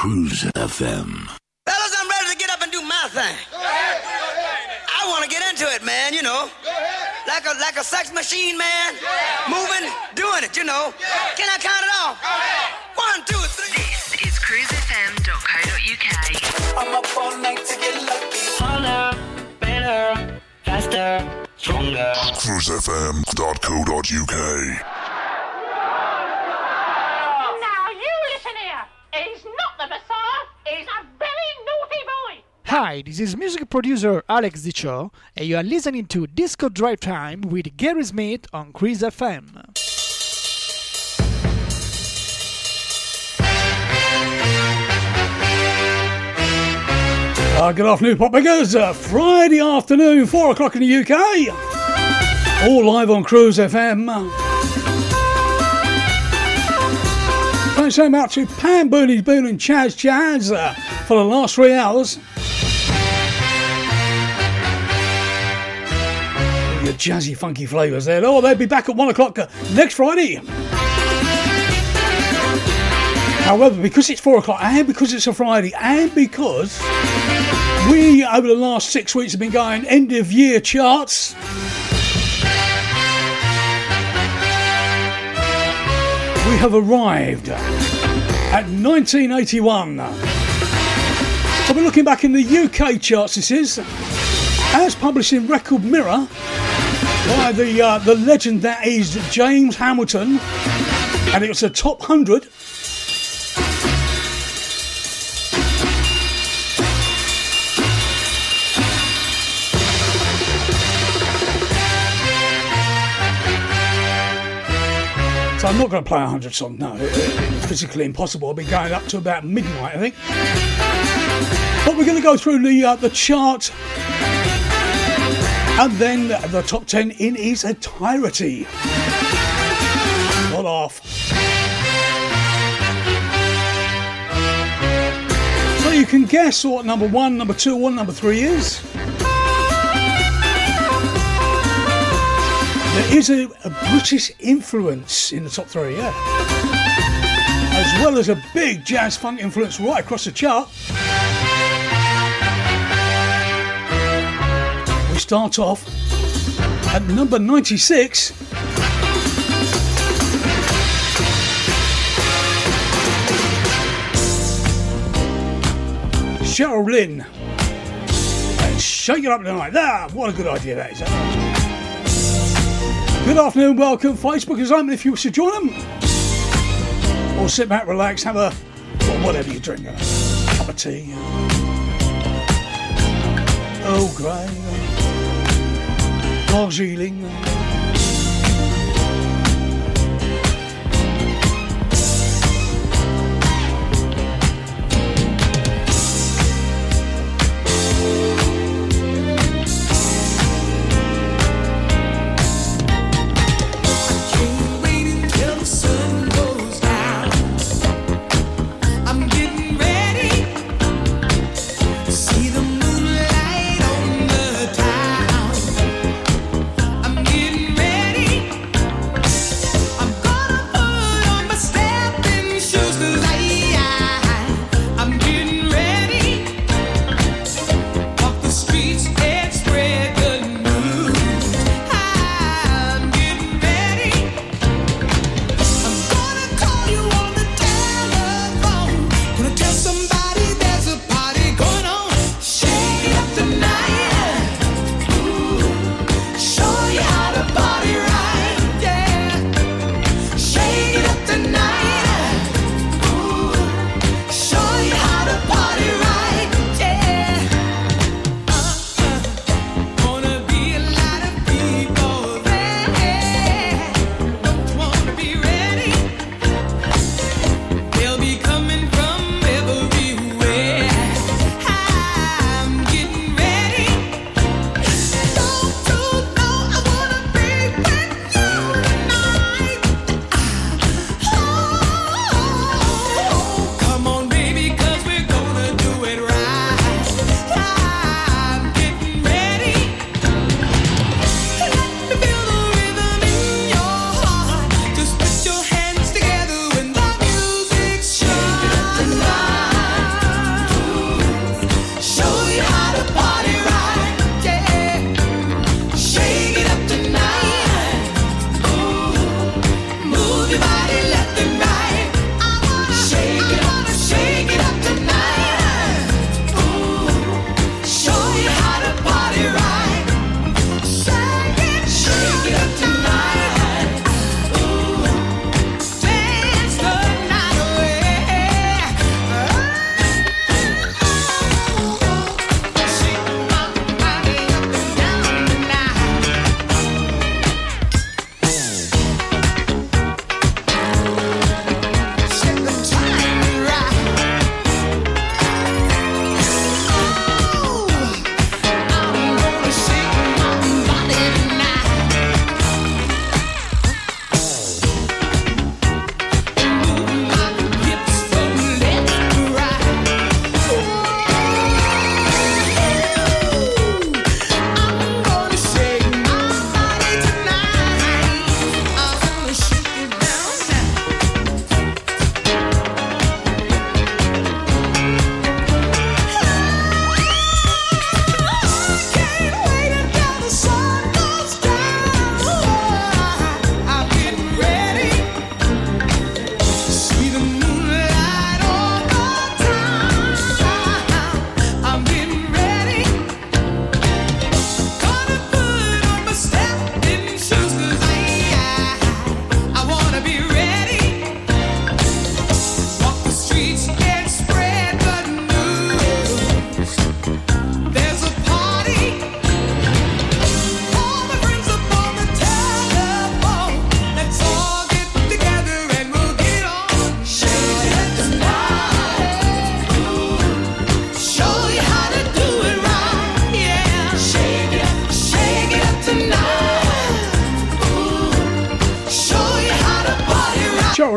Cruise FM. Fellas, I'm ready to get up and do my thing. I want to get into it, man, you know. Like a like a sex machine, man. Moving, doing it, you know. Can I count it off? One, two, three. This is cruisefm.co.uk. I'm up all night to get lucky. Harder, better, faster, stronger. cruisefm.co.uk. Hi, this is music producer Alex Dicho, and you are listening to Disco Drive Time with Gary Smith on Cruise FM. Uh, good afternoon, Pop. Uh, Friday afternoon, 4 o'clock in the UK. All live on Cruise FM. Thanks so much to Pam Booney Boone and Chaz Chaz uh, for the last three hours. Your jazzy, funky flavours there. Oh, they'll be back at 1 o'clock uh, next Friday. However, because it's 4 o'clock and because it's a Friday and because we, over the last six weeks, have been going end of year charts. We have arrived at 1981. So we're looking back in the UK charts, this is, as published in Record Mirror by the, uh, the legend that is James Hamilton, and it was a top 100. So I'm not going to play a 100 song, no. it- It's physically impossible. I'll be going up to about midnight, I think. But we're going to go through the, uh, the chart and then the top 10 in its entirety. Not off. So you can guess what number one, number two, what number three is. There is a, a British influence in the top three, yeah. As well as a big jazz funk influence right across the chart. Start off at number 96. Cheryl Lynn. And shake it up tonight. That, what a good idea that is. Eh? Good afternoon, welcome. Facebook is open if you wish to join them. Or sit back, relax, have a well, whatever you drink, a cup of tea. Eh? Oh, Grey, gorgées les.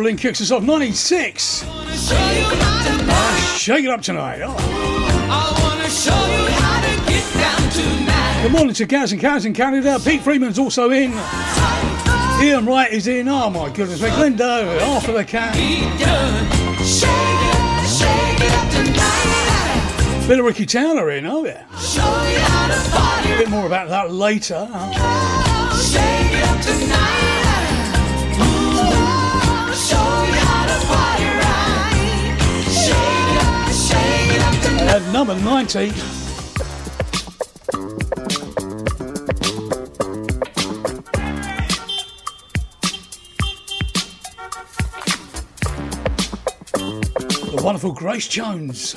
Kicks us off 96. Show you how to dance. Shake it up tonight. Oh. Good morning to Cows and Cows in Canada. Pete Freeman's also in. Ian Wright is in. Oh my goodness me. Glenda, after the cat. Bit of Ricky Taylor in. Oh yeah. A bit more about that later. Shake At number 90. The wonderful Grace Jones.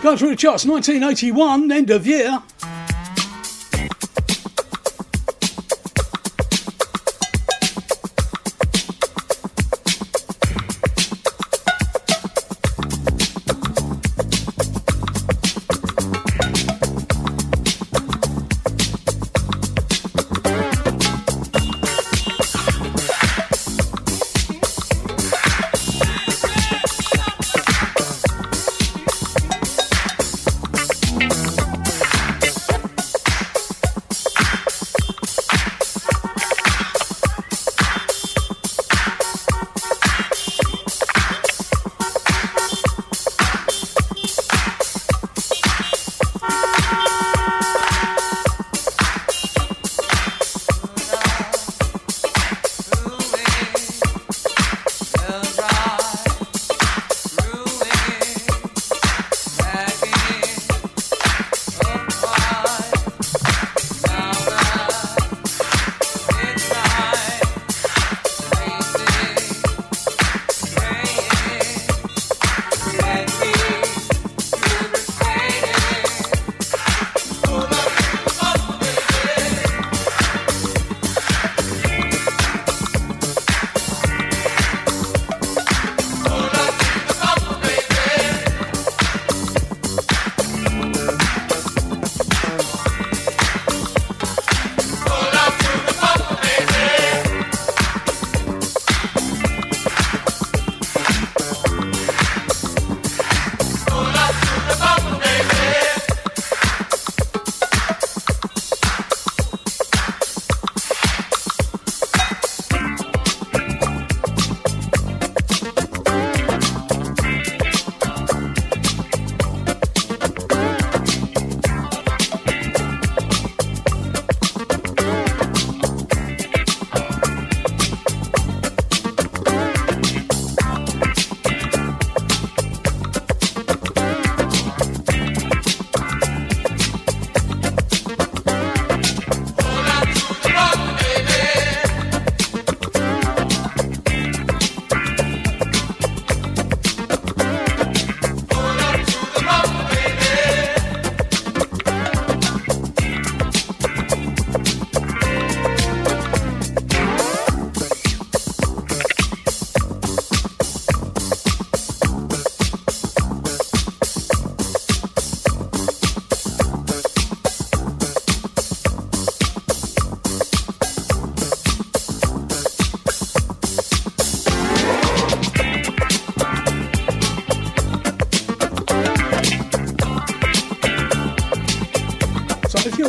Going through the charts, 1981, end of year.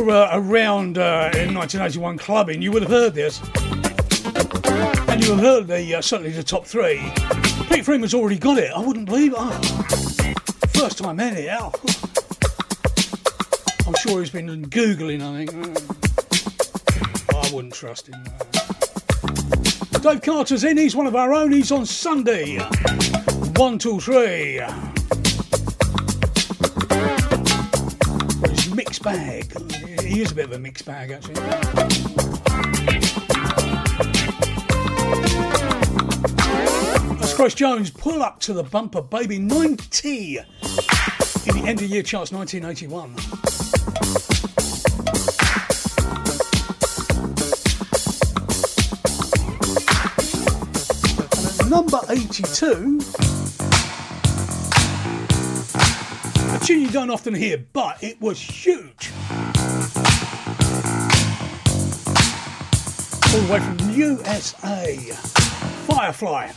You're uh, around uh, in 1981 clubbing, you would have heard this. And you have heard the uh, certainly the top three. Pete Freeman's already got it. I wouldn't believe it. Oh, first time anyhow. I'm sure he's been googling. I think. I wouldn't trust him. Dave Carter's in. He's one of our own. He's on Sunday. One, two, three. It's mixed bag. He is a bit of a mixed bag, actually. That's Grace Jones. Pull up to the bumper, baby. 90 in the end of year charts, 1981. At number 82. A tune you don't often hear, but it was huge. all the way from USA. Firefly.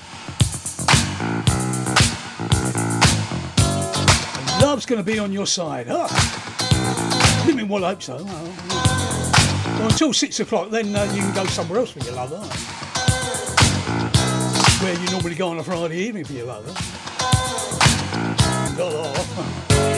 Love's going to be on your side. Huh? Living well, I hope so. Well, until six o'clock, then uh, you can go somewhere else with your lover. Where you normally go on a Friday evening for your lover. Got off. Oh.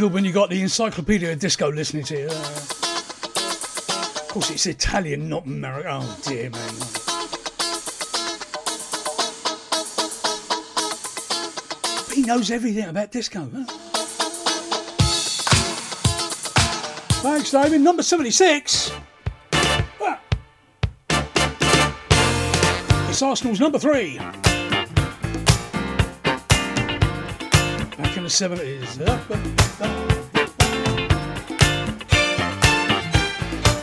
Good when you got the Encyclopedia of Disco listening to you. Uh, of course, it's Italian, not American. Oh dear, man. But he knows everything about disco. Huh? Thanks, David. Number seventy-six. Ah. It's Arsenal's number three. 70s.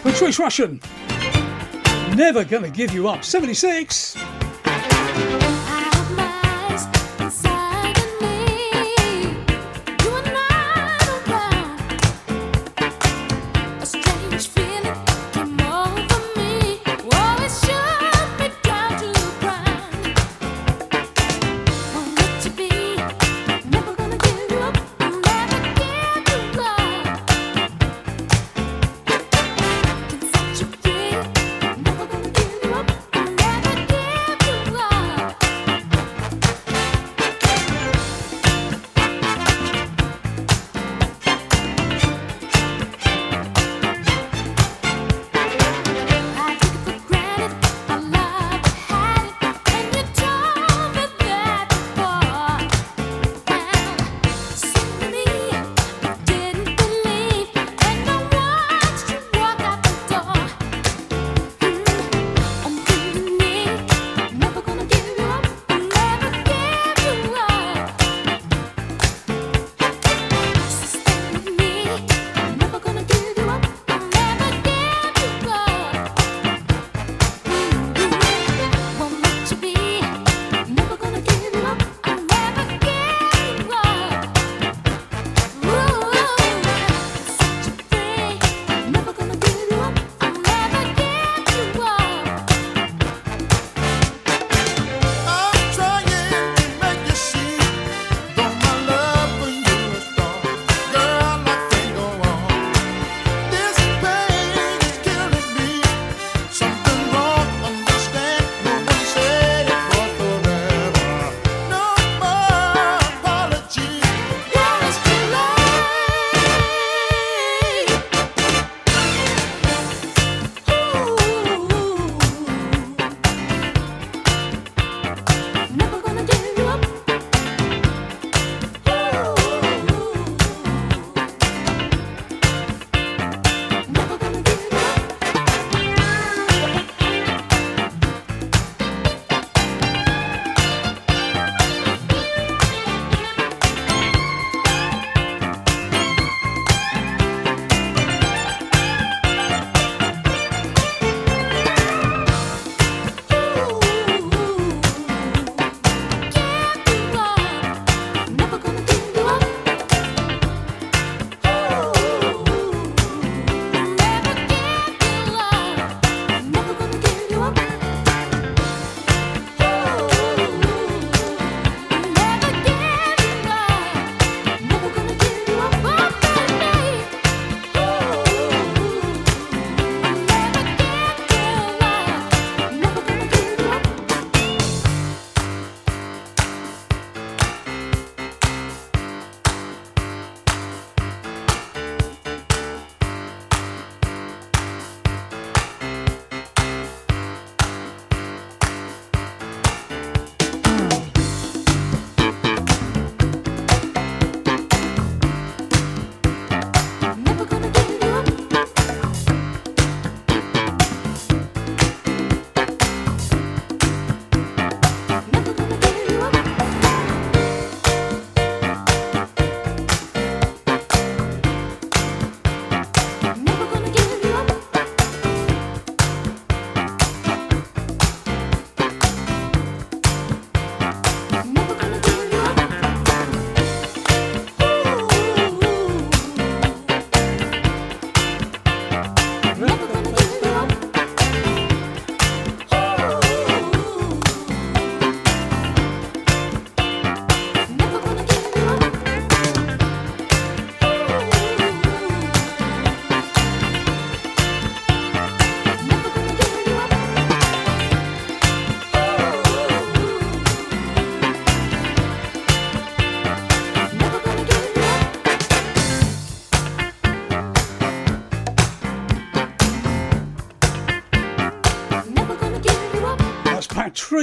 Patrice Rushen, never gonna give you up. 76.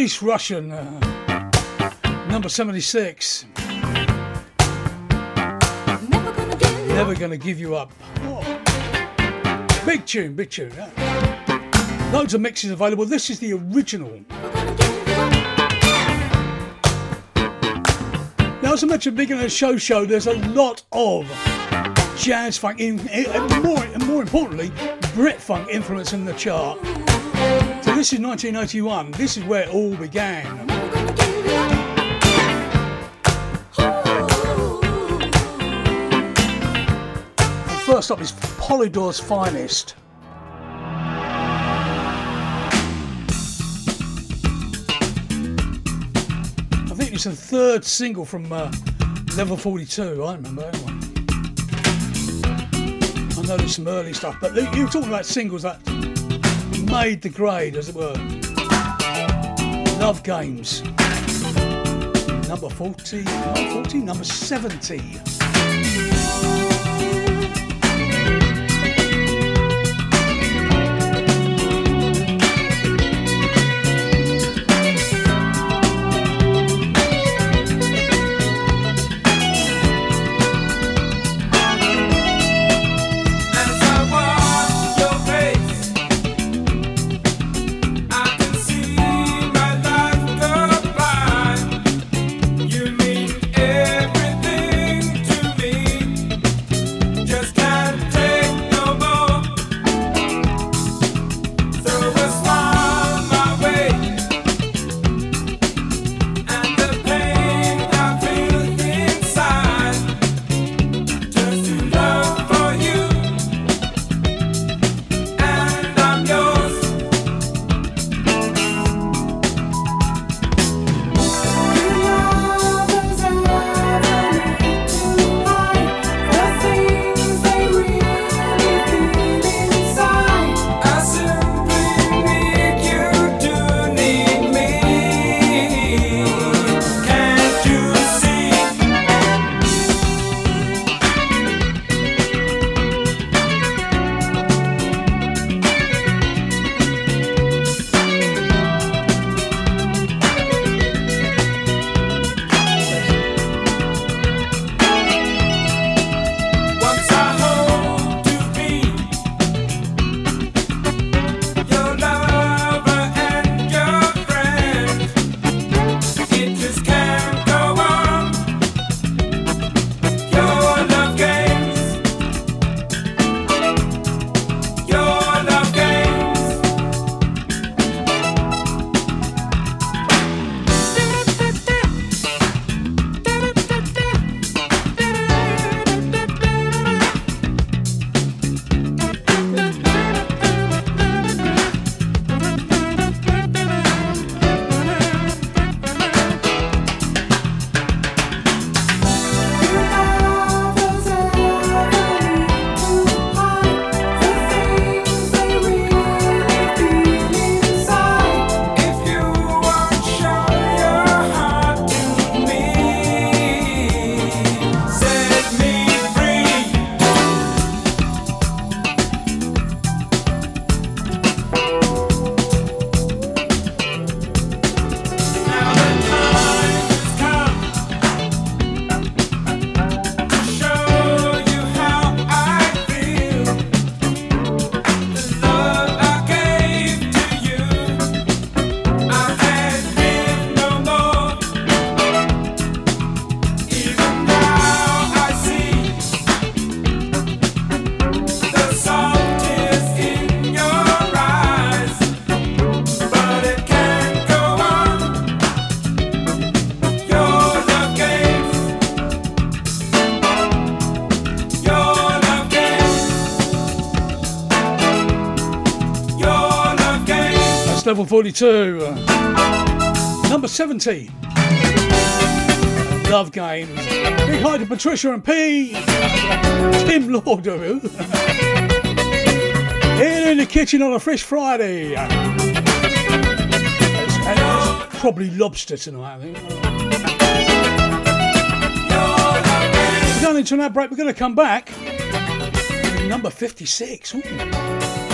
Greece Rushen, uh, number 76. Never gonna give you up. Oh. Big tune, big tune. Yeah. Loads of mixes available. This is the original. Now, as I mentioned, big in a show show, there's a lot of jazz funk, in, and more, and more importantly, Brit funk influence in the chart. This is 1981. This is where it all began. And first up is Polydor's Finest. I think it's the third single from uh, Level 42. I don't remember that one. I know there's some early stuff, but you're talking about singles that made the grade, as it were. Love Games. Number 40, not 40, number 70. Level 42. uh, number 70. Love Games. Big hi to Patricia and P. Tim Lauder. In, in the kitchen on a fresh Friday. It's probably lobster tonight, I think. We're going into an ad break. We're going to come back. Number 56. Ooh.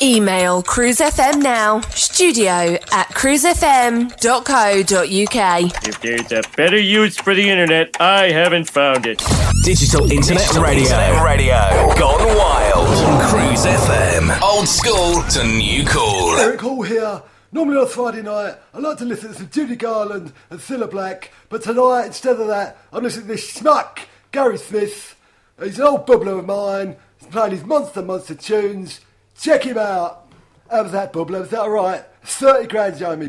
Email cruisefm now, studio at cruisefm.co.uk. If there's a better use for the internet, I haven't found it. Digital Internet Digital Radio. Internet Radio. Gone wild. on Cruise FM. Old school to new cool. Eric Hall here. Normally on Friday night, I like to listen to some Judy Garland and Cilla Black, but tonight, instead of that, I'm listening to this schmuck, Gary Smith. He's an old bubbler of mine. He's playing his monster, monster tunes. Check him out. How was that, bubbler? Was that alright? 30 grand, Jamie.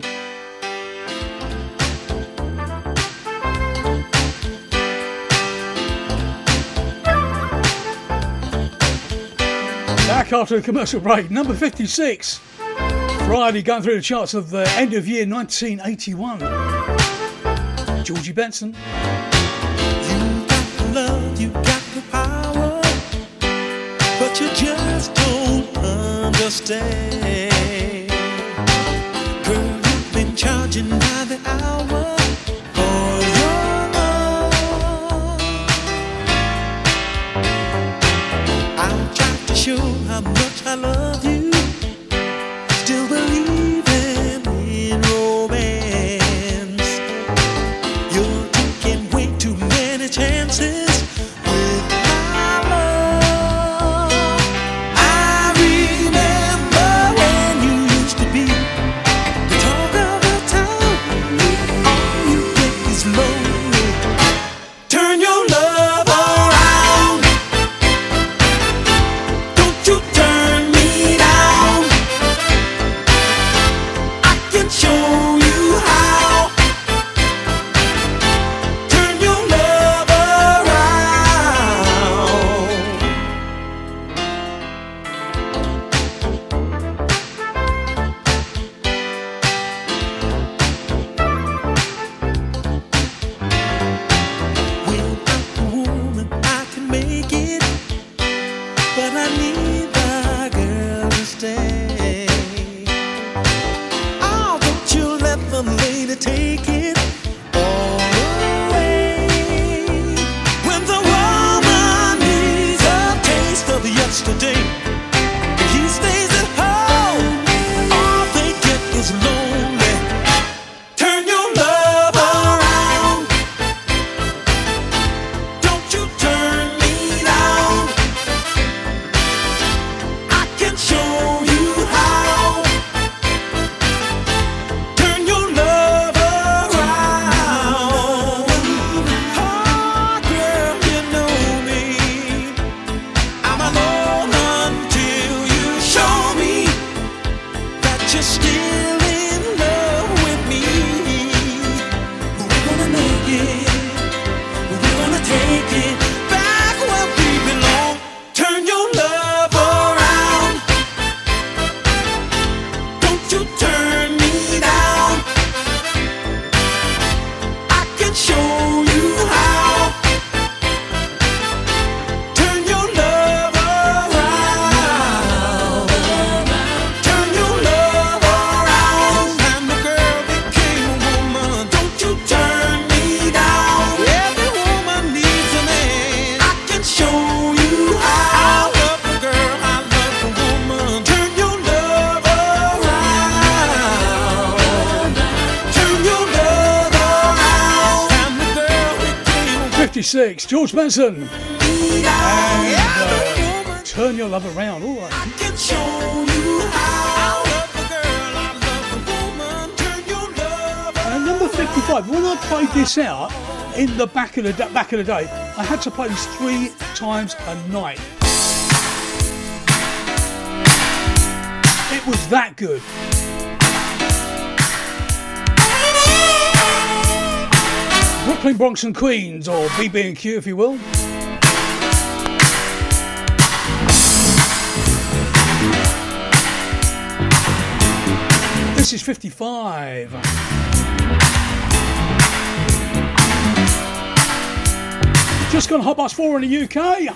Back after a commercial break, number 56. Friday going through the charts of the end of year 1981. Georgie Benson. love, you got understand. Girl, you've been charging by Benson. And, uh, turn your love around. Ooh, And number 55. When I played this out in the back of the back of the day, I had to play this three times a night. It was that good. Brooklyn, Bronx and Queens, or BB&Q if you will. This is 55. Just gone hot past four in the UK.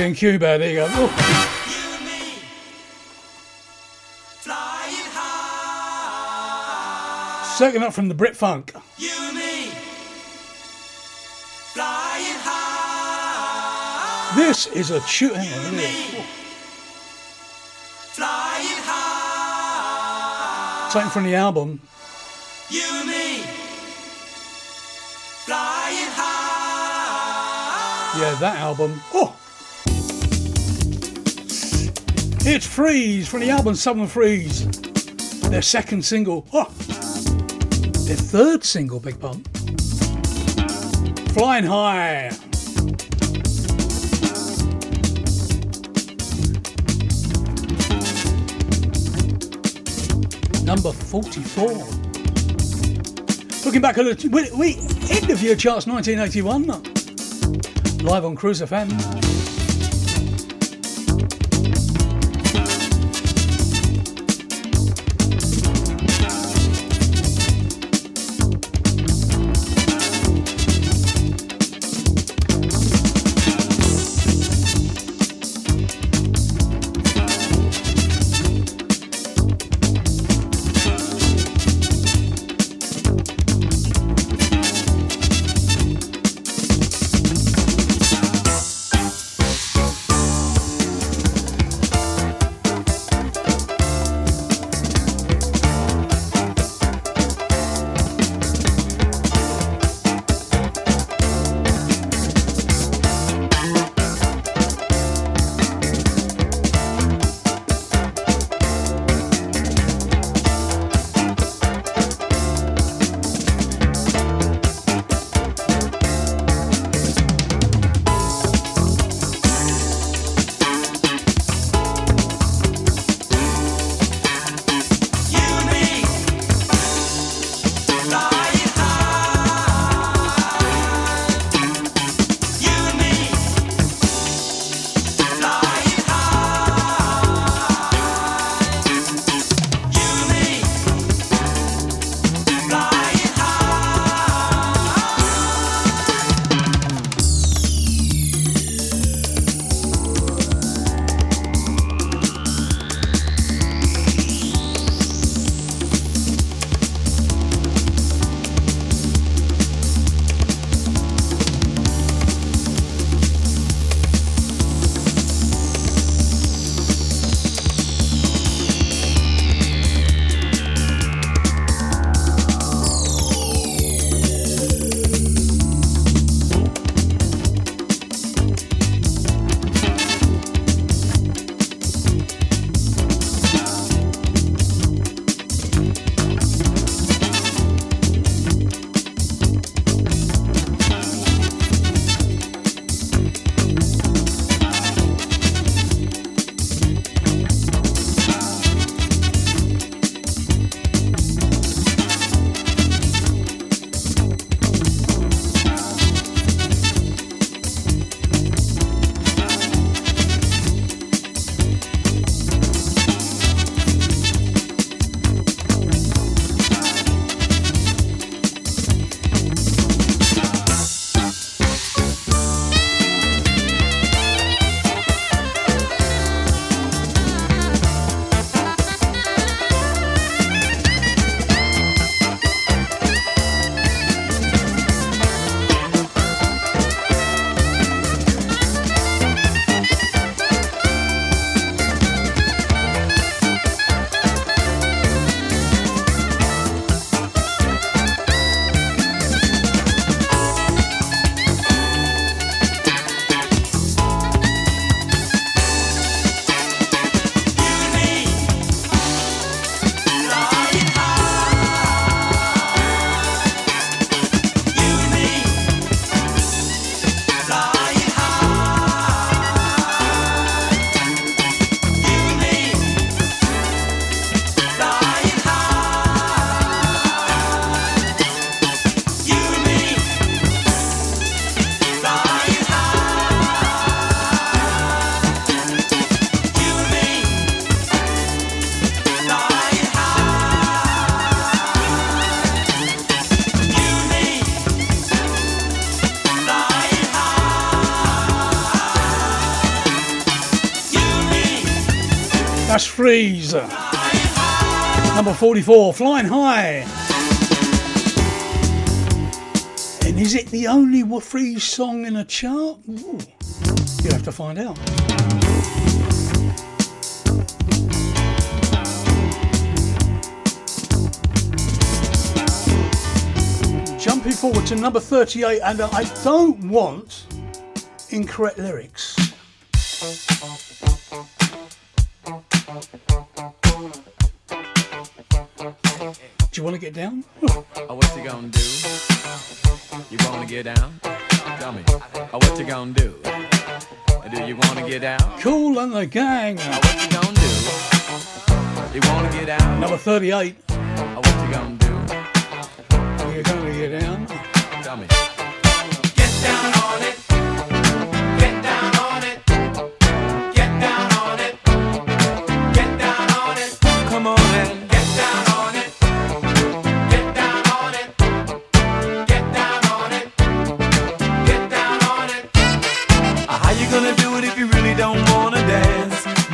BB and Cuba, there you go. Oh. Second up from the Brit Funk. This is a tune. Taken from the album. You and me. Flying high. Yeah, that album. Oh! It's Freeez from the album Southern Freeez. Their second single. Oh! Their third single, big pun. Flying High. Number 44. Looking back at the we, we of charts 1981 live on Cruise FM. Number 44, Flying High. And is it the only free song in a chart? Ooh, you'll have to find out. Jumping forward to number 38, and I don't want incorrect lyrics. want to get down? oh, what you gonna do? You wanna get down? Tell me. Oh, what you gonna do? Do you wanna get down? Kool and the gang. Oh, what you gonna do? You wanna get down? Number 38. Oh, what you gonna do? Are you gonna get down? Tell me. Get down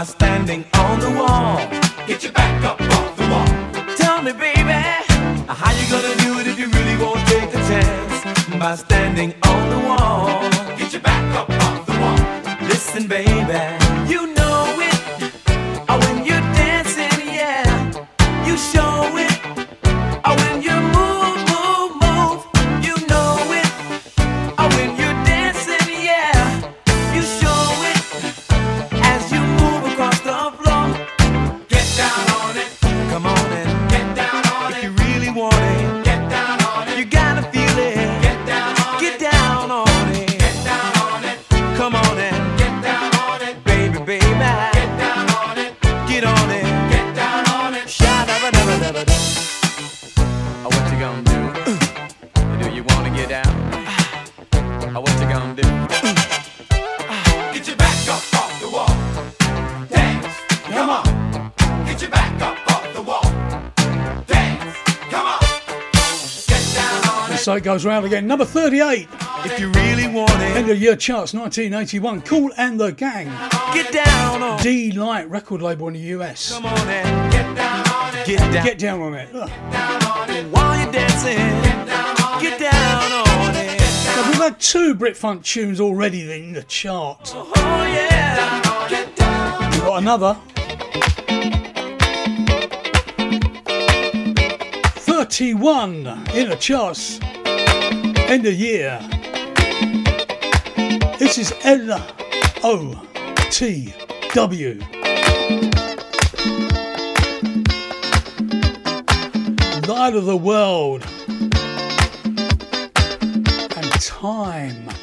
hasta goes round again. Number 38. If you really want it. End of year charts, 1981. Kool and the Gang. Get down on De-Lite record label in the US. Come on in. get down on it. Get down, get down on it. Look. Get down on it. While you're dancing. Get down on down on it. it. We've had two Brit Funk tunes already in the chart. Oh, yeah. Get down. We've got another. 31 in a charts. End of year. This is L O T W. Light of the world and time.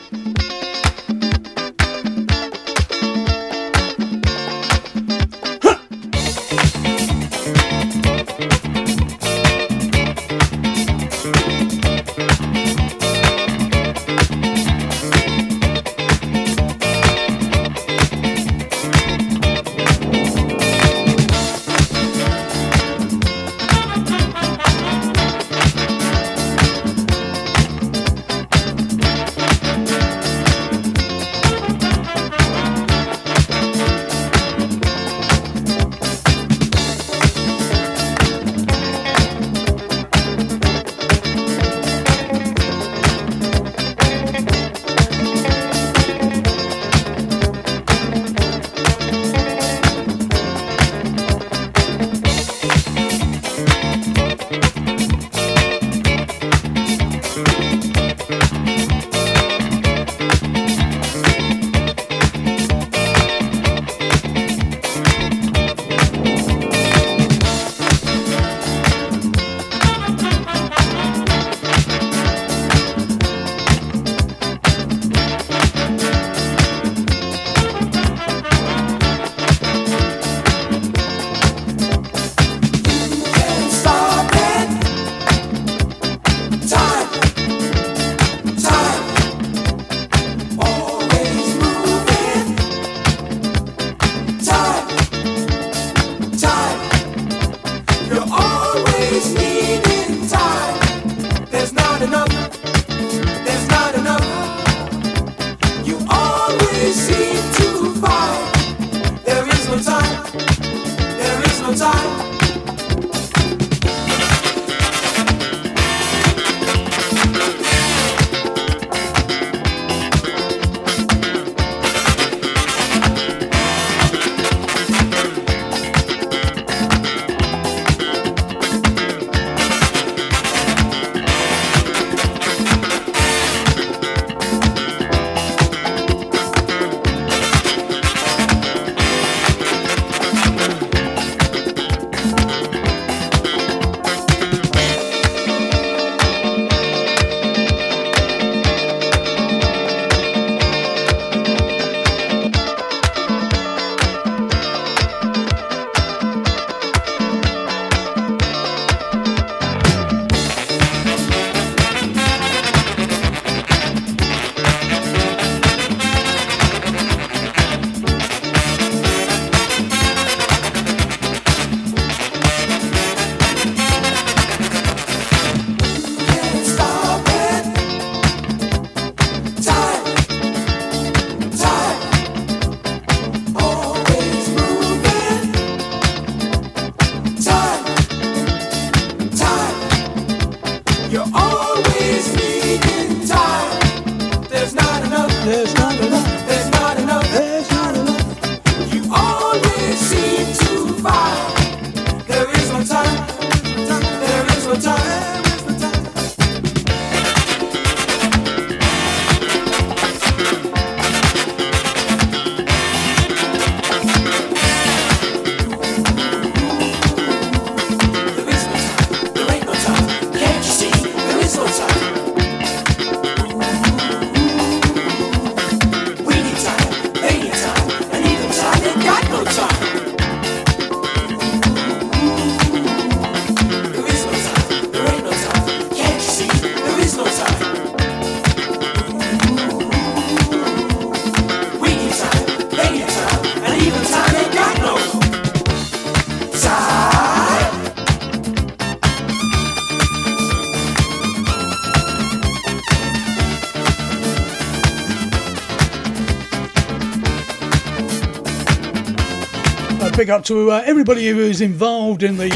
Big up to uh, everybody who's involved in the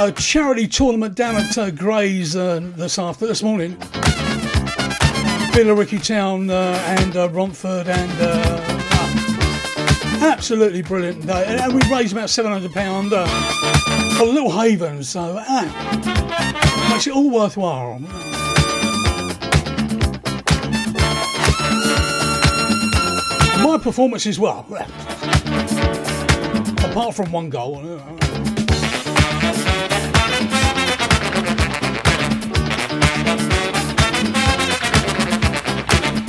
uh, charity tournament down at uh, Grays uh, this after this morning. Billericay Town uh, and Romford and ah, absolutely brilliant. And, we raised about seven hundred pound for Little Haven, so ah, makes it all worthwhile. My performances, well, apart from one goal.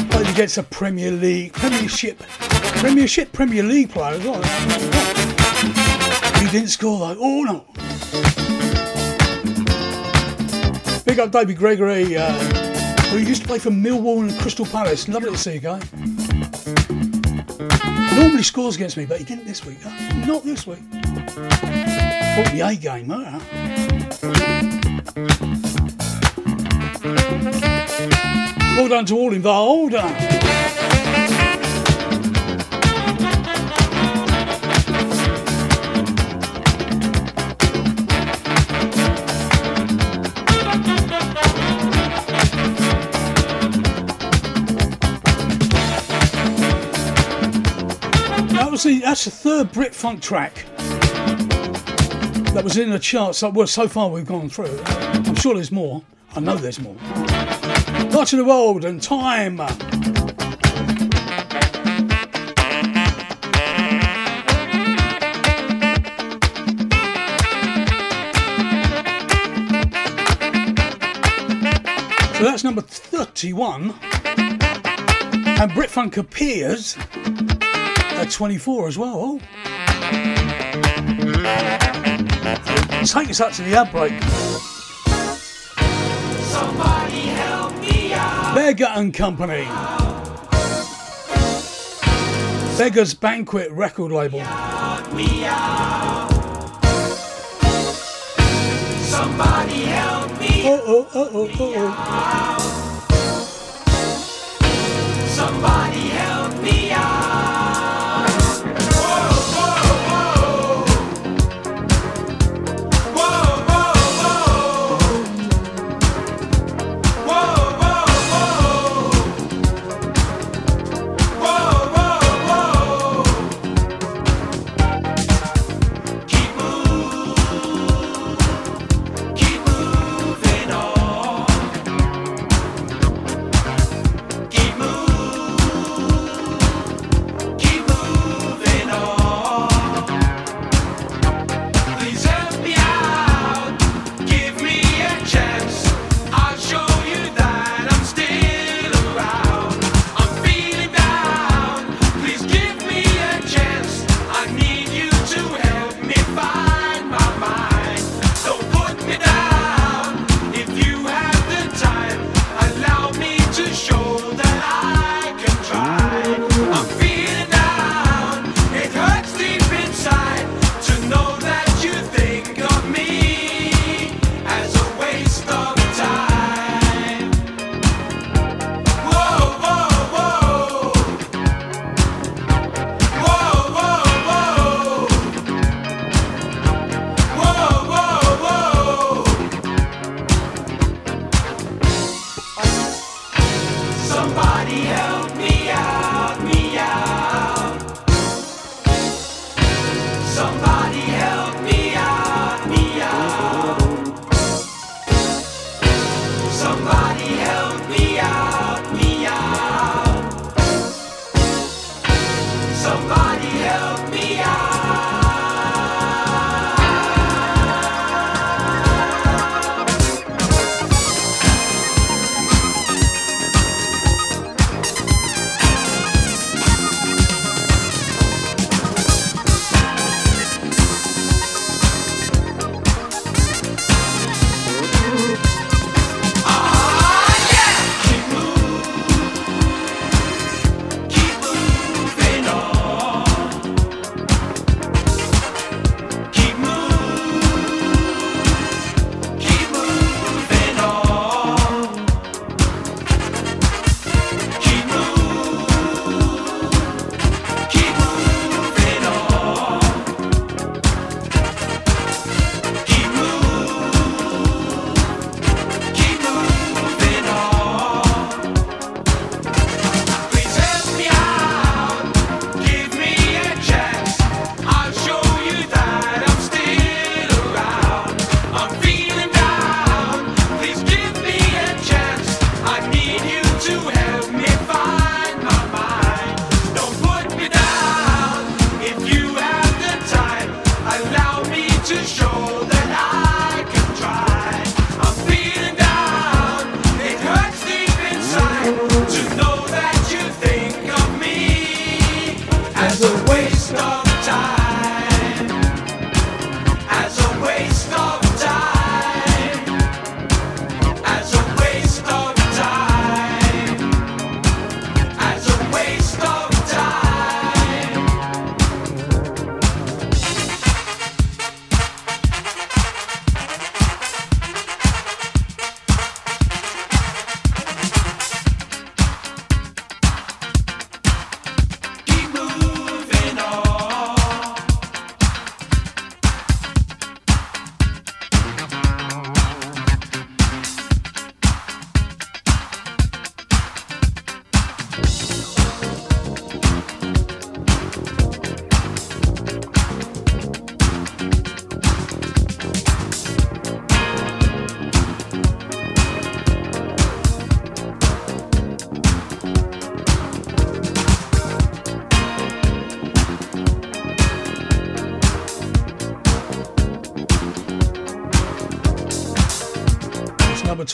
But he gets a Premier League, Premiership, Premiership, Premier League player as well. He didn't score though. Oh no. Big up David Gregory, uh, who used to play for Millwall and Crystal Palace. Lovely to see you, guy. Normally scores against me, but he didn't this week. huh? Not this week. Brought the A game, huh? Well done to all involved. Was the that's the third Brit Funk track that was in the charts. That so far we've gone through. I'm sure there's more. I know there's more. March of the World and Time. So that's number 31. And Brit Funk appears at 24 as well. Take us up to the outbreak. Somebody help me out. Beggar and Company. Beggar's Banquet record label. Somebody help me oh, oh, oh, oh, oh, oh, out. Somebody help me out.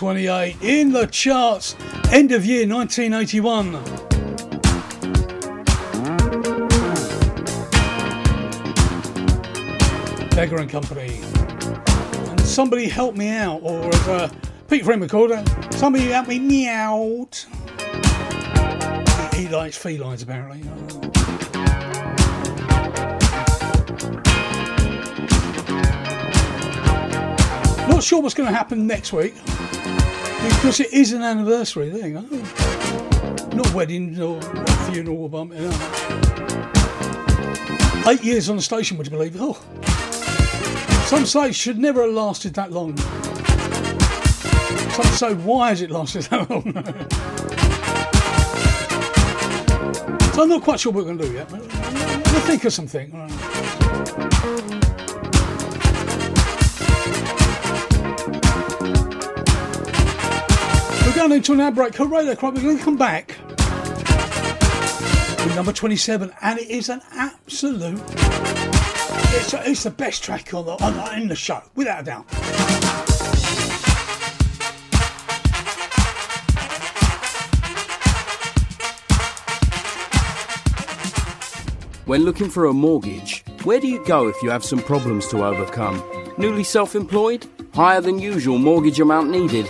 28 in the charts. End of year 1981. Beggar and Company. And somebody help me out, or as uh, Pete called it, somebody help me meow. He, he likes felines apparently. Not sure what's going to happen next week because it is an anniversary thing. huh? Not wedding or funeral or bump. You know. Eight years on the station, would you believe? Oh, some say should never have lasted that long. Some say, why has it lasted that long? so I'm not quite sure what we're going to do yet. But we'll think of something. Going into an ad break. Hooray, they're We're going to come back with number 27, and it is an absolute. It's, it's the best track on the, on the, in the show, without a doubt. When looking for a mortgage, where do you go if you have some problems to overcome? Newly self employed? Higher than usual mortgage amount needed?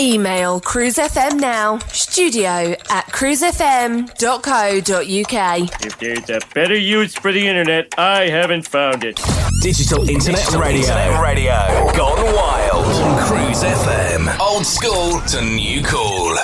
Email cruisefm now, studio at cruisefm.co.uk. If there's a better use for the internet, I haven't found it. Digital Internet Digital Radio. Internet Radio. Gone wild. on Cruise FM. Old school to new cool.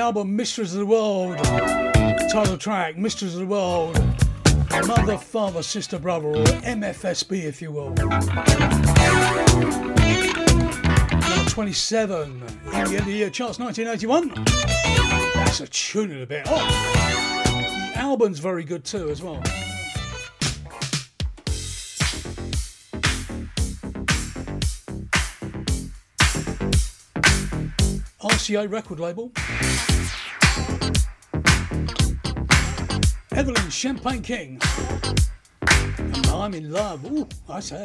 Album Mysteries of the World. Title track Mysteries of the World. Mother, father, sister, brother, or MFSB if you will. Number 27 in the end of the year charts 1981. That's a tune in a bit. Oh, the album's very good too as well. RCA record label. Evelyn Champagne King. I'm in love. Ooh, I say.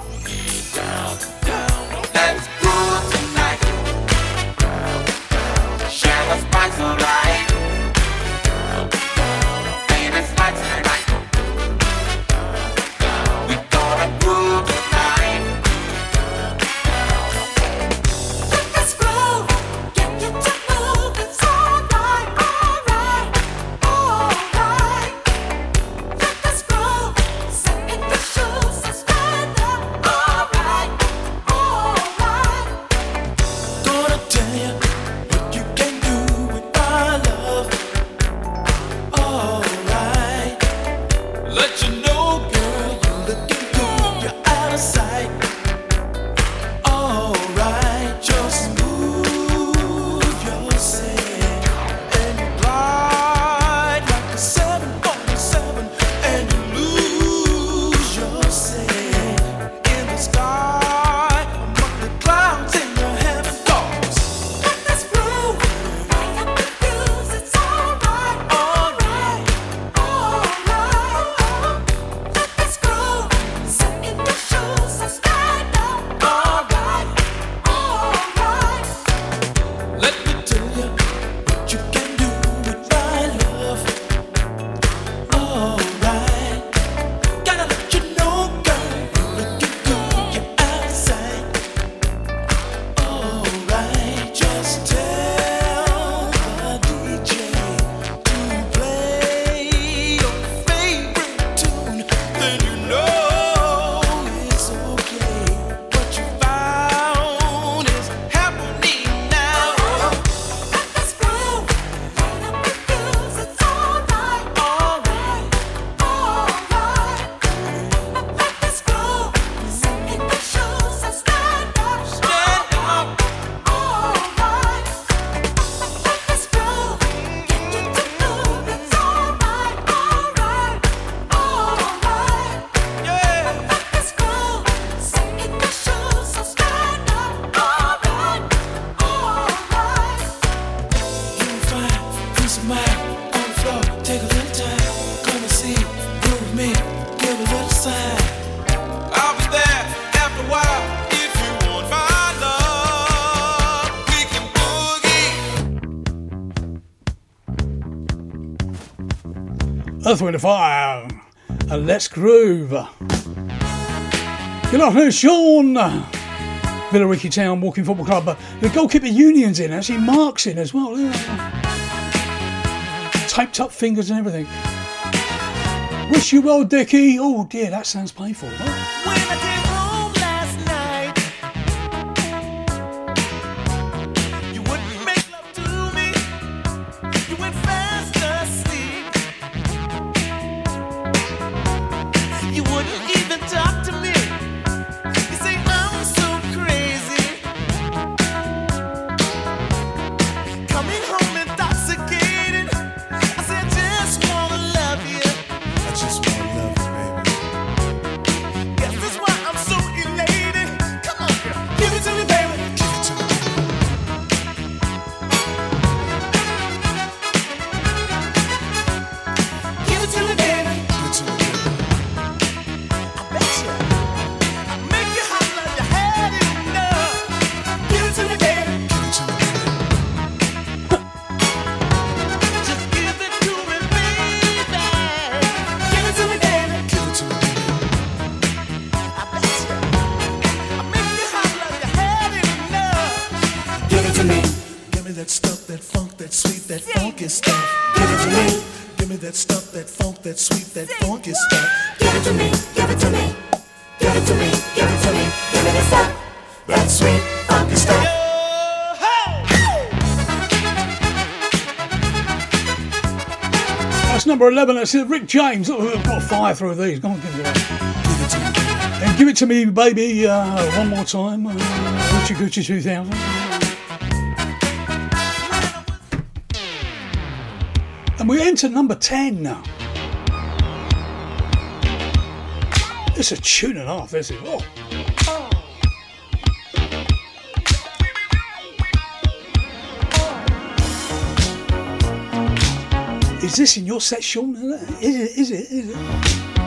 Earth, Wind & Fire and Let's Groove. Good afternoon, Sean. Villa Ricky Town Walking Football Club. The goalkeeper union's in, actually, Mark's in as well. Yeah. Taped up fingers and everything. Wish you well, Dickie. Oh dear, that sounds painful. Huh? I said, Rick James. Oh, I've got a fire through these. Go on, give it, and give it to me, baby, uh, one more time. Uh, Gucci Gucci 2000. And we enter number 10 now. It's a tune and a half, is it? Oh. Is this in your Sean? Is it? Is it? Is it?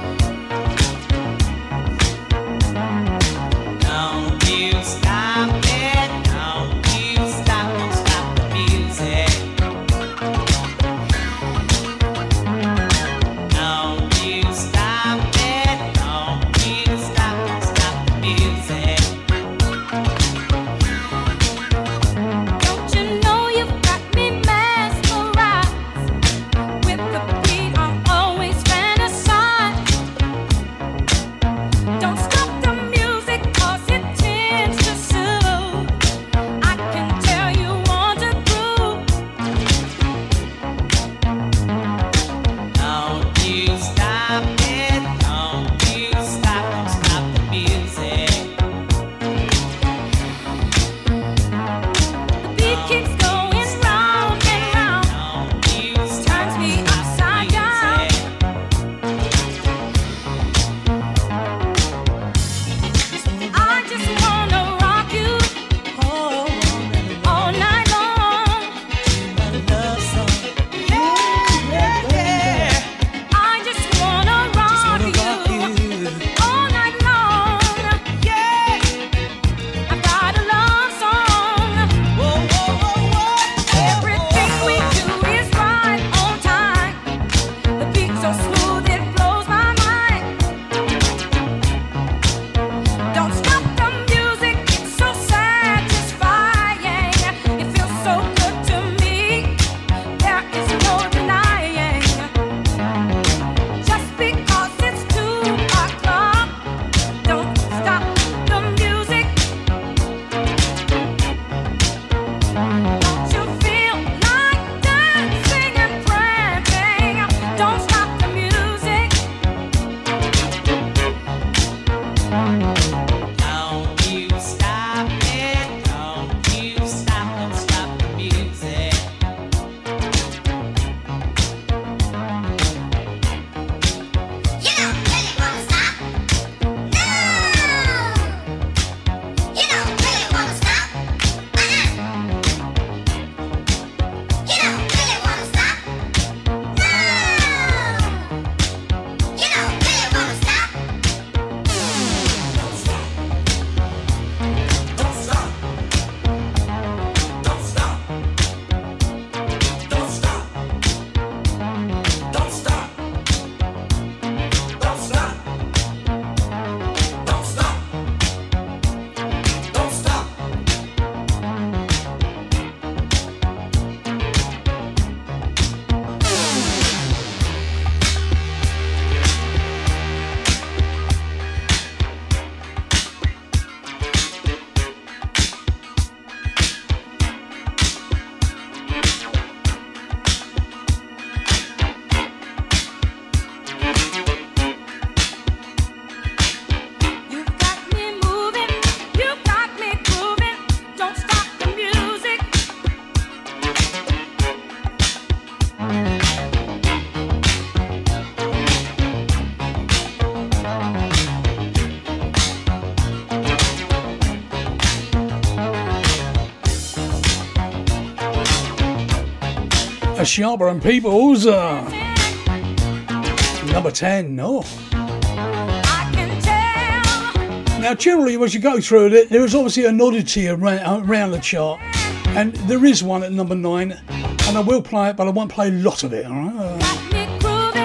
A Sharper and Peoples. Uh, number 10, no. Now, generally, as you go through it, there is obviously an oddity around, around the chart, and there is one at number nine, and I will play it, but I won't play a lot of it. All right? Uh,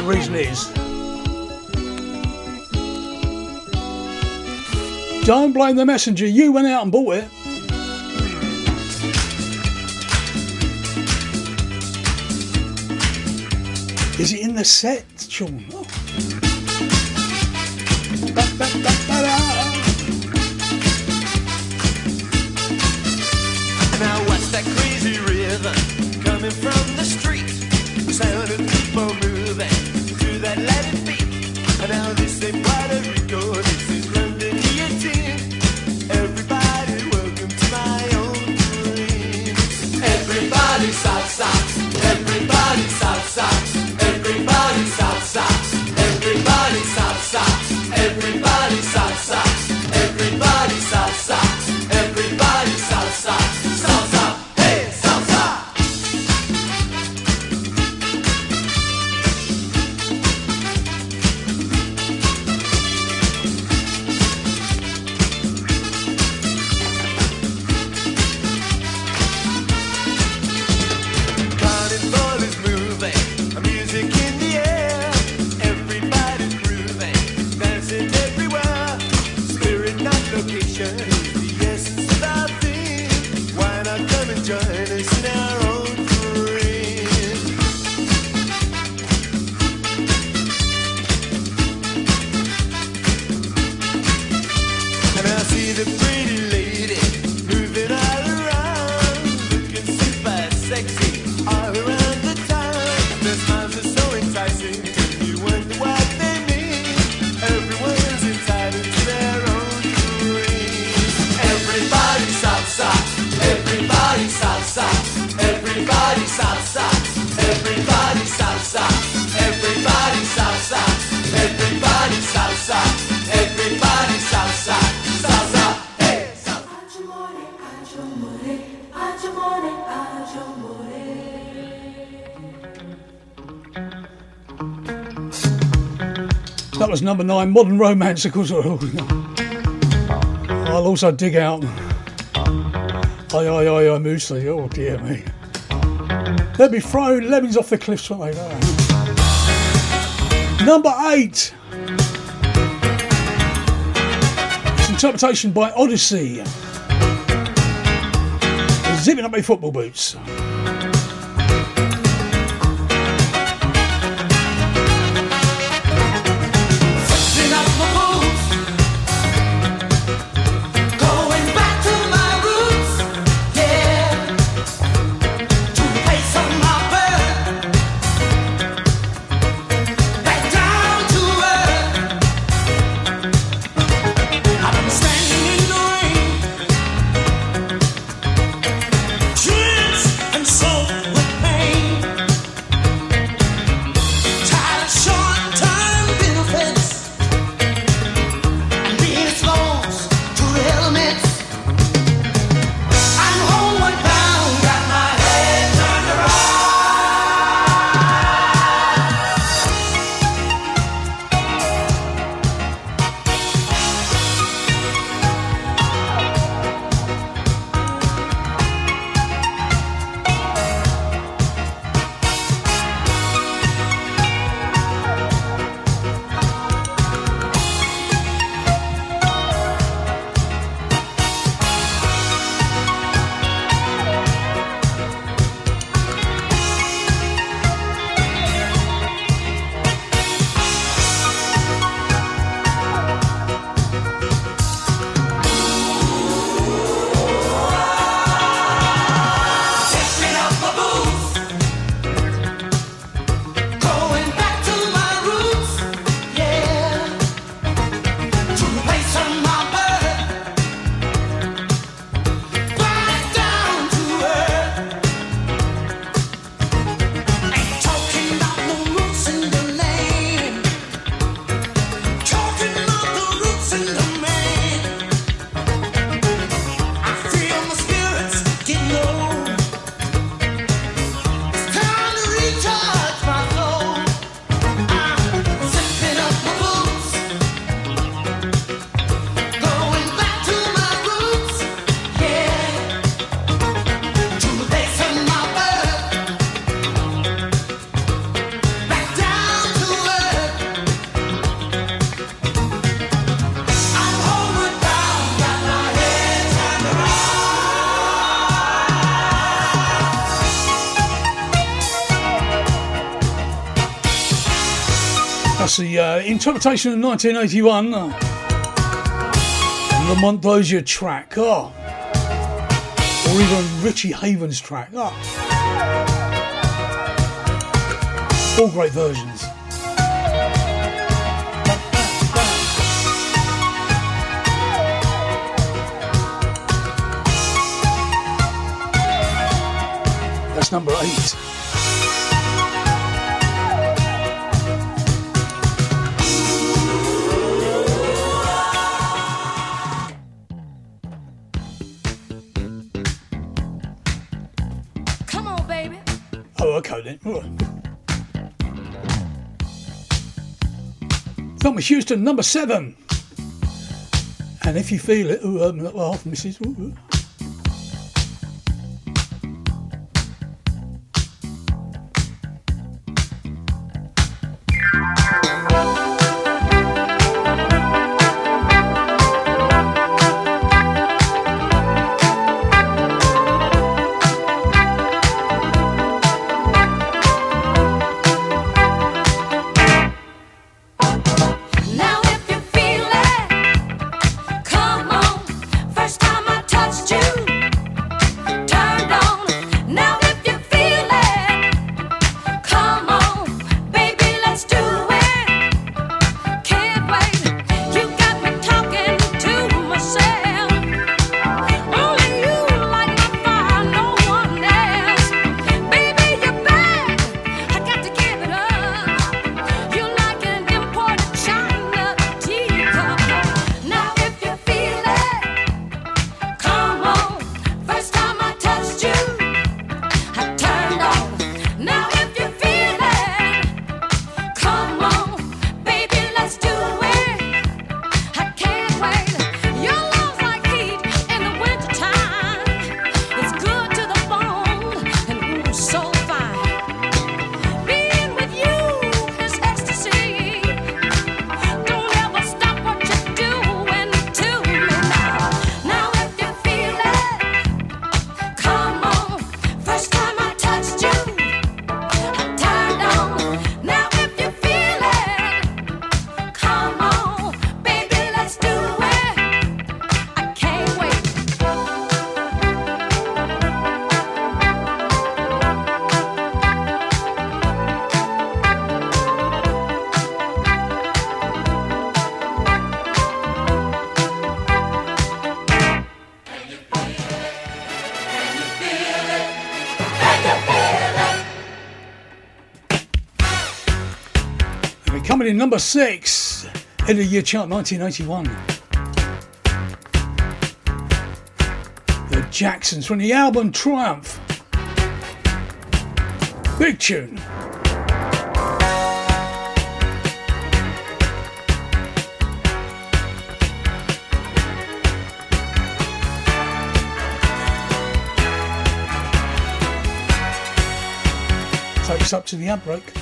the reason is, don't blame the messenger. You went out and bought it. In the set, Sean? was number nine, Modern Romance, of course. I'll also dig out. Aye, aye, aye, aye, Moosey. Oh, dear me. let me throw lemons off the cliffs, wouldn't they? Number eight. It's interpretation by Odyssey. Zipping up my football boots. us the uh, interpretation of 1981, uh, Lamont track, oh. or even Richie Havens track. Oh. All great versions. That's number eight. Thelma Houston, number seven. And if you feel it, ooh, um, laugh, Mrs. Ooh, ooh. Coming in number six in the year chart 1981. The Jacksons from the album Triumph. Big tune. Take us up to the ad break.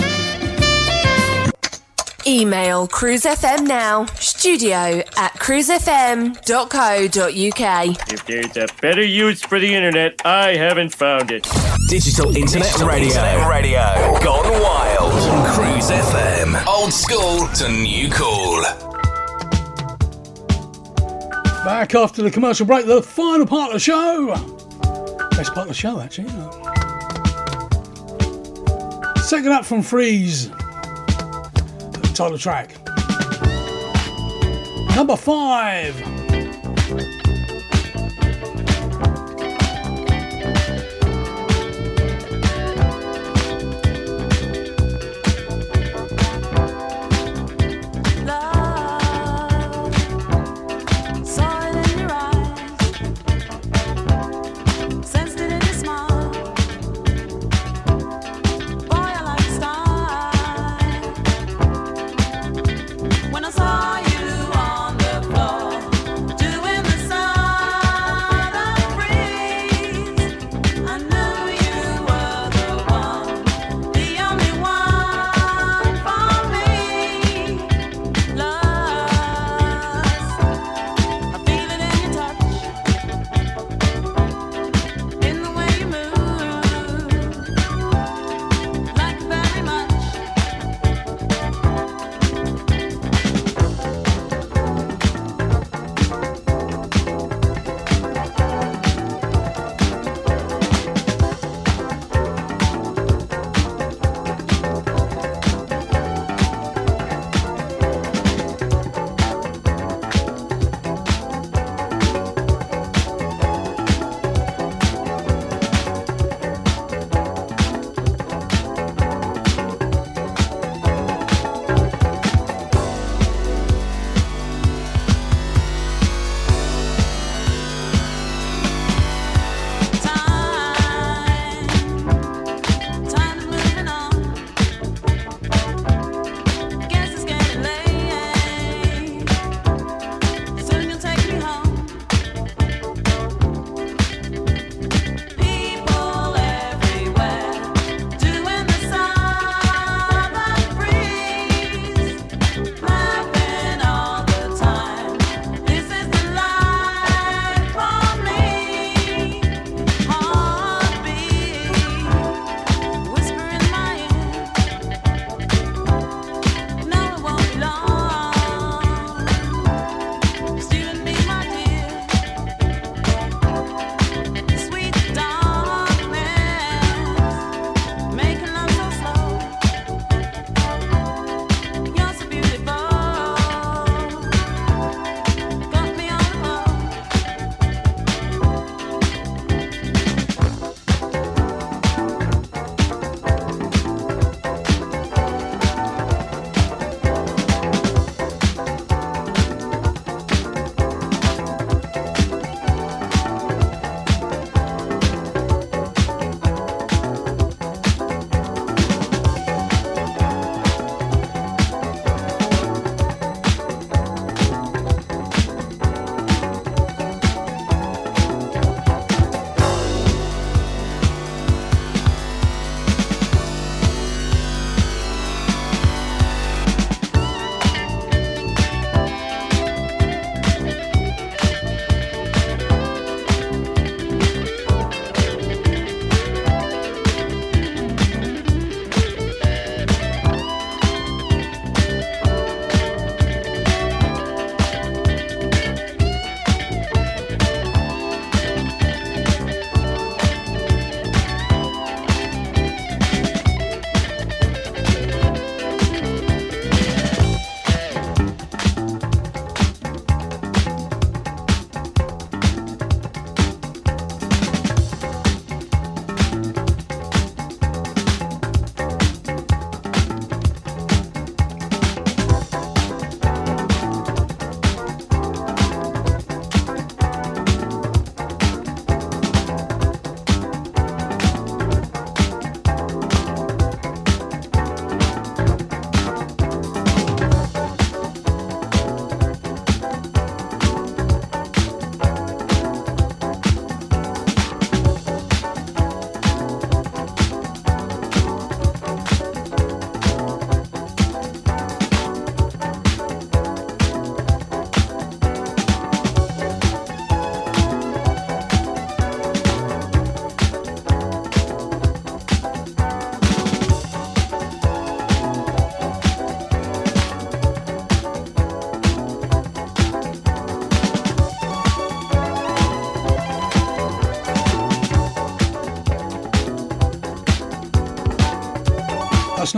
Email cruisefm now, studio at cruisefm.co.uk. If there's a better use for the internet, I haven't found it. Digital Internet Digital Radio. Internet Radio. Gone wild. Cruise FM. Old school to new cool. Back after the commercial break, the final part of the show. Best part of the show, actually. Second up from Freeez. Title track. Number five.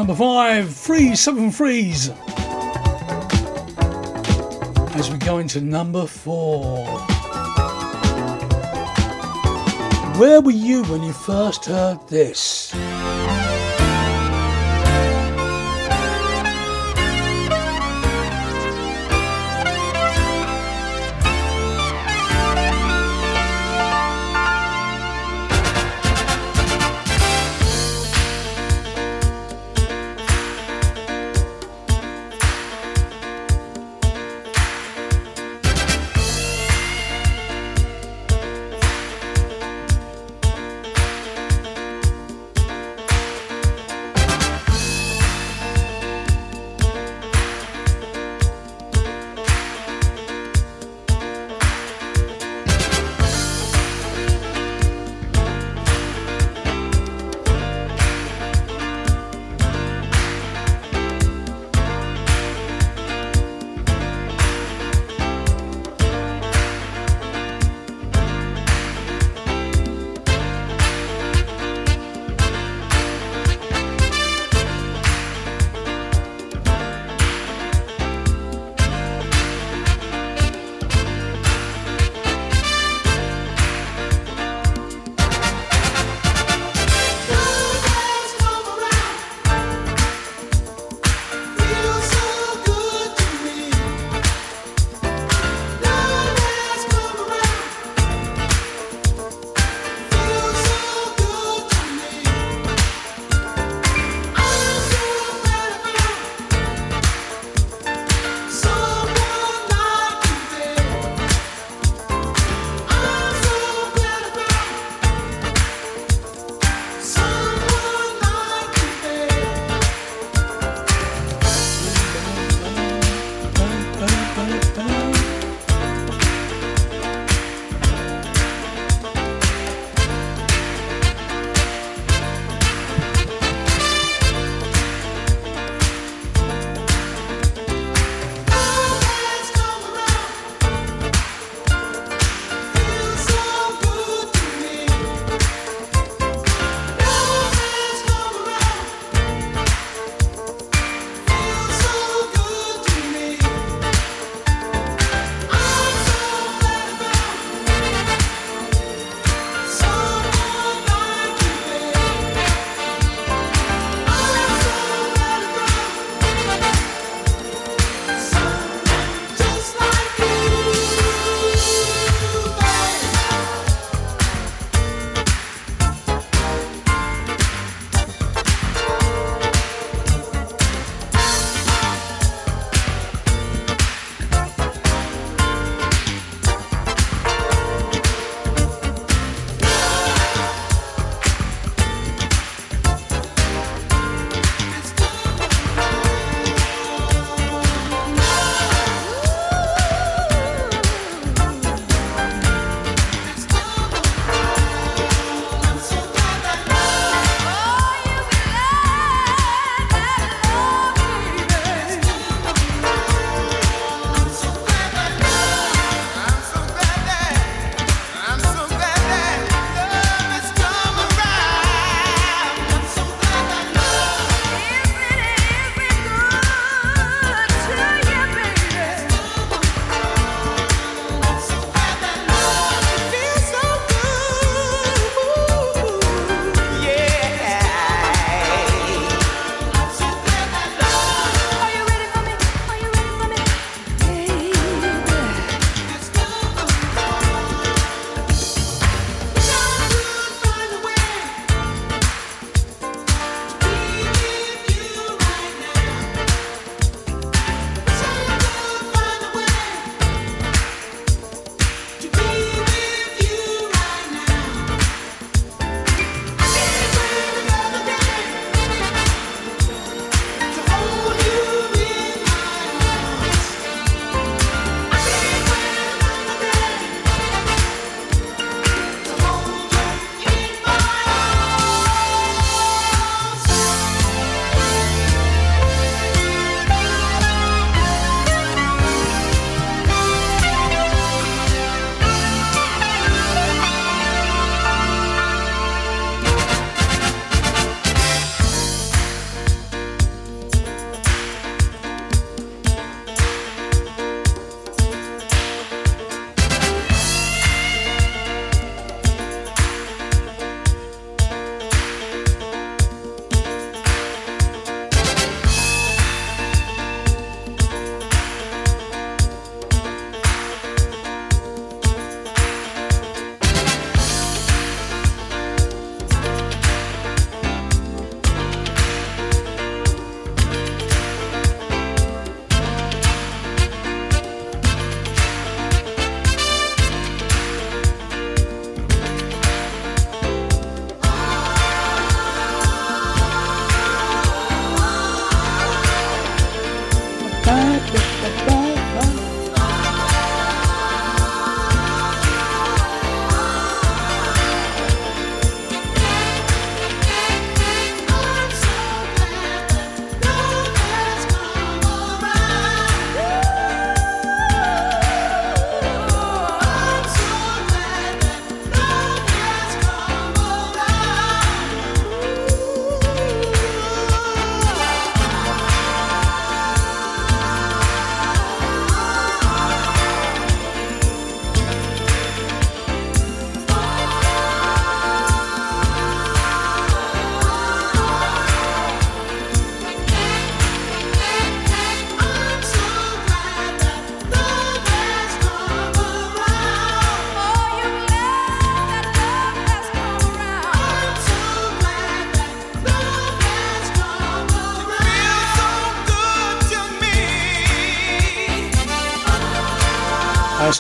Number five. Freeez, Southern Freeez. As we go into number four. Where were you when you first heard this?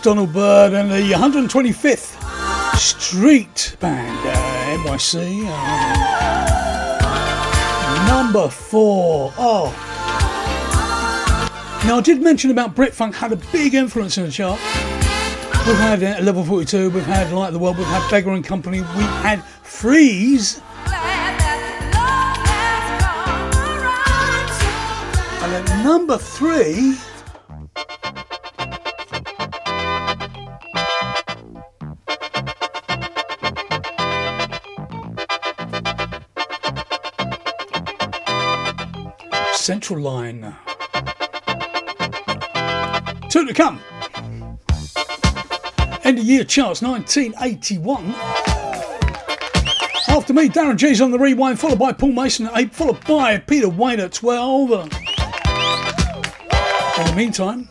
Donald Byrd and the 125th Street Band, uh, NYC. Uh, number four. Oh. Now, I did mention about Brit Funk had a big influence in the chart. We've had uh, Level 42, we've had Light the World, we've had Beggar and Company, we've had Freeez. And at number three, End charts 1981. After me, Darren G's on the rewind, followed by Paul Mason at 8, followed by Peter Wayne at 12. Uh, in the meantime,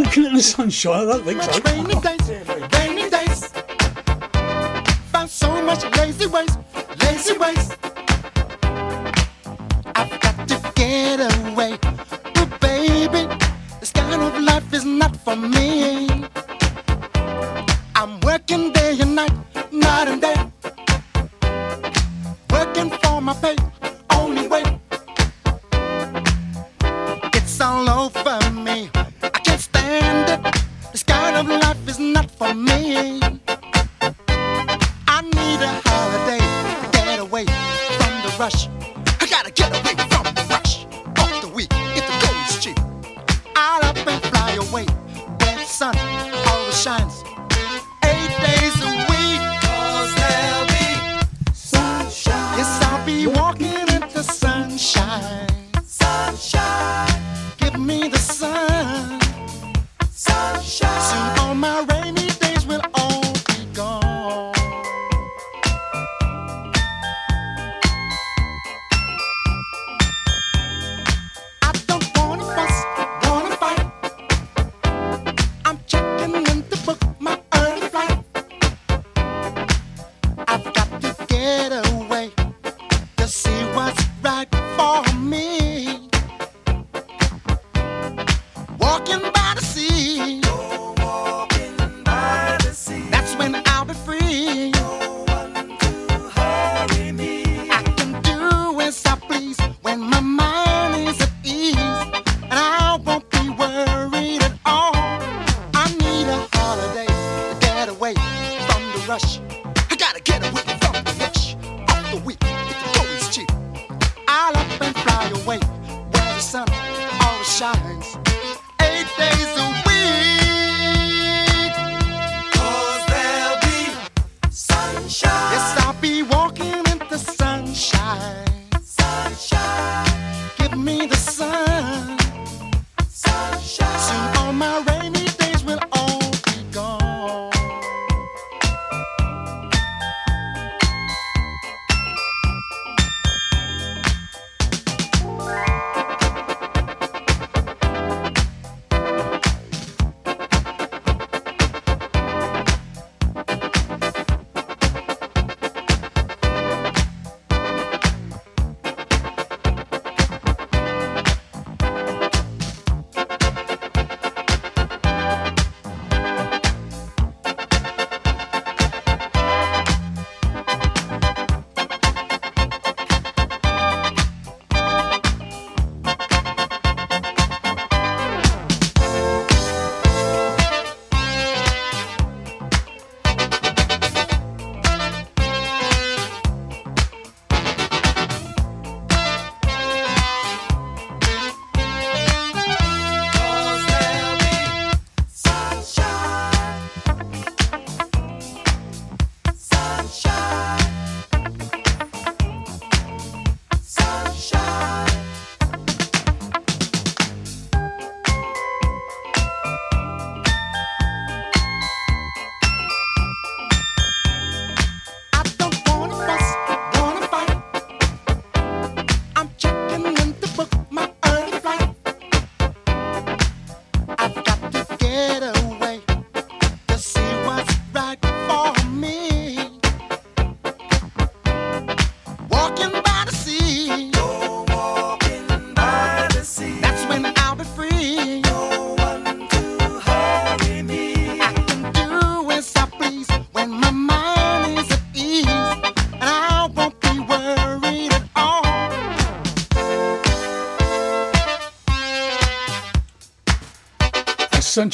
walking in the sunshine, I don't think so. Rainy days, rainy days. Found so much lazy ways, lazy ways. I've got to get away. But baby, this kind of life is not for me. Working day and night, night and day.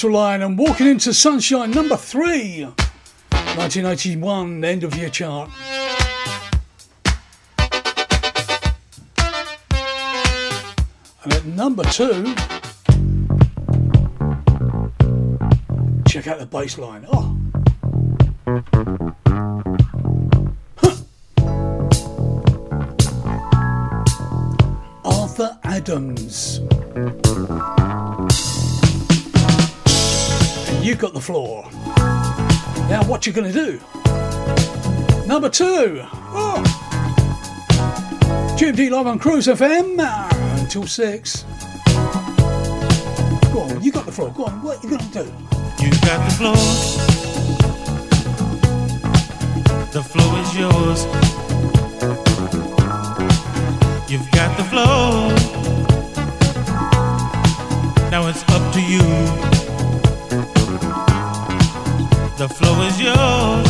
Central Line and Walking into Sunshine, number three, 1981, end of year chart. And at number two, check out the bass line. Oh. Huh. Arthur Adams. And you got the floor. Now, what you gonna do? Number two. Oh. GMD live on Cruise FM uh, until six. Go on, you got the floor. Go on, what you gonna do? You got the floor. The floor is yours. You've got the floor. Now it's up to you. The floor is yours.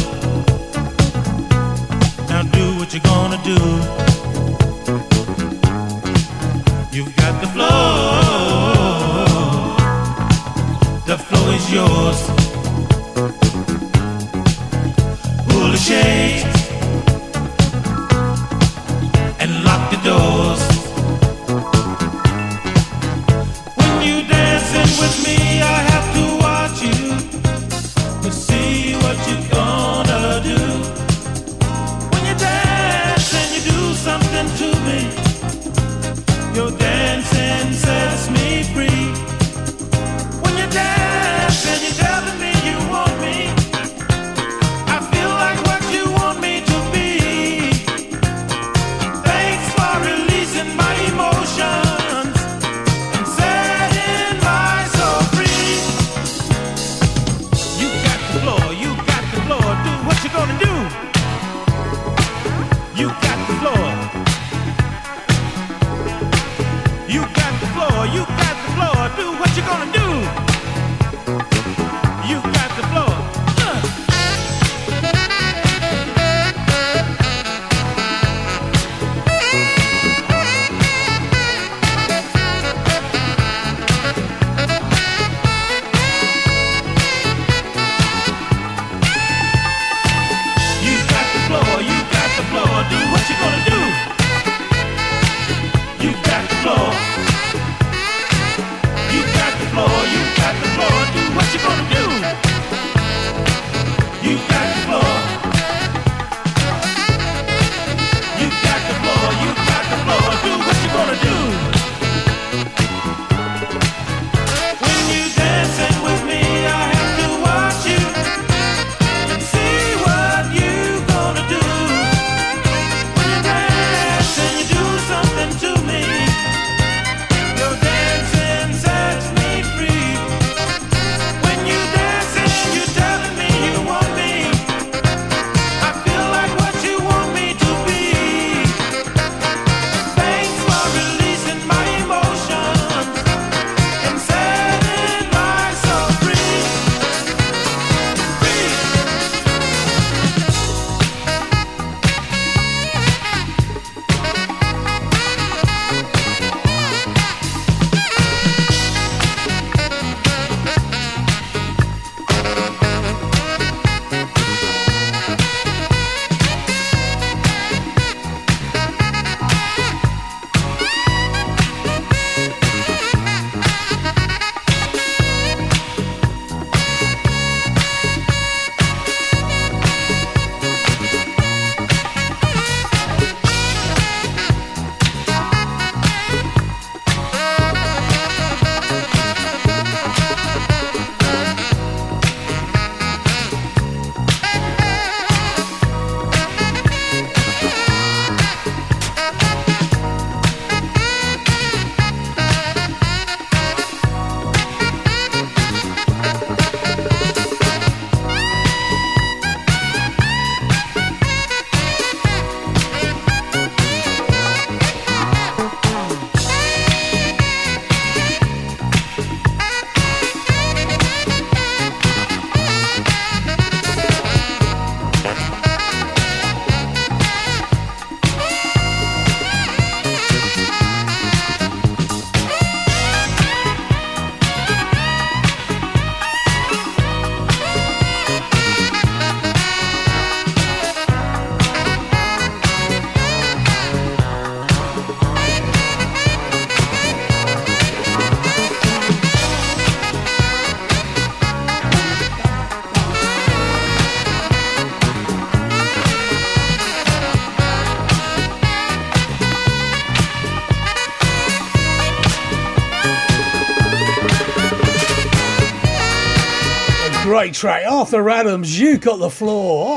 great track. Arthur Adams, You Got the Floor.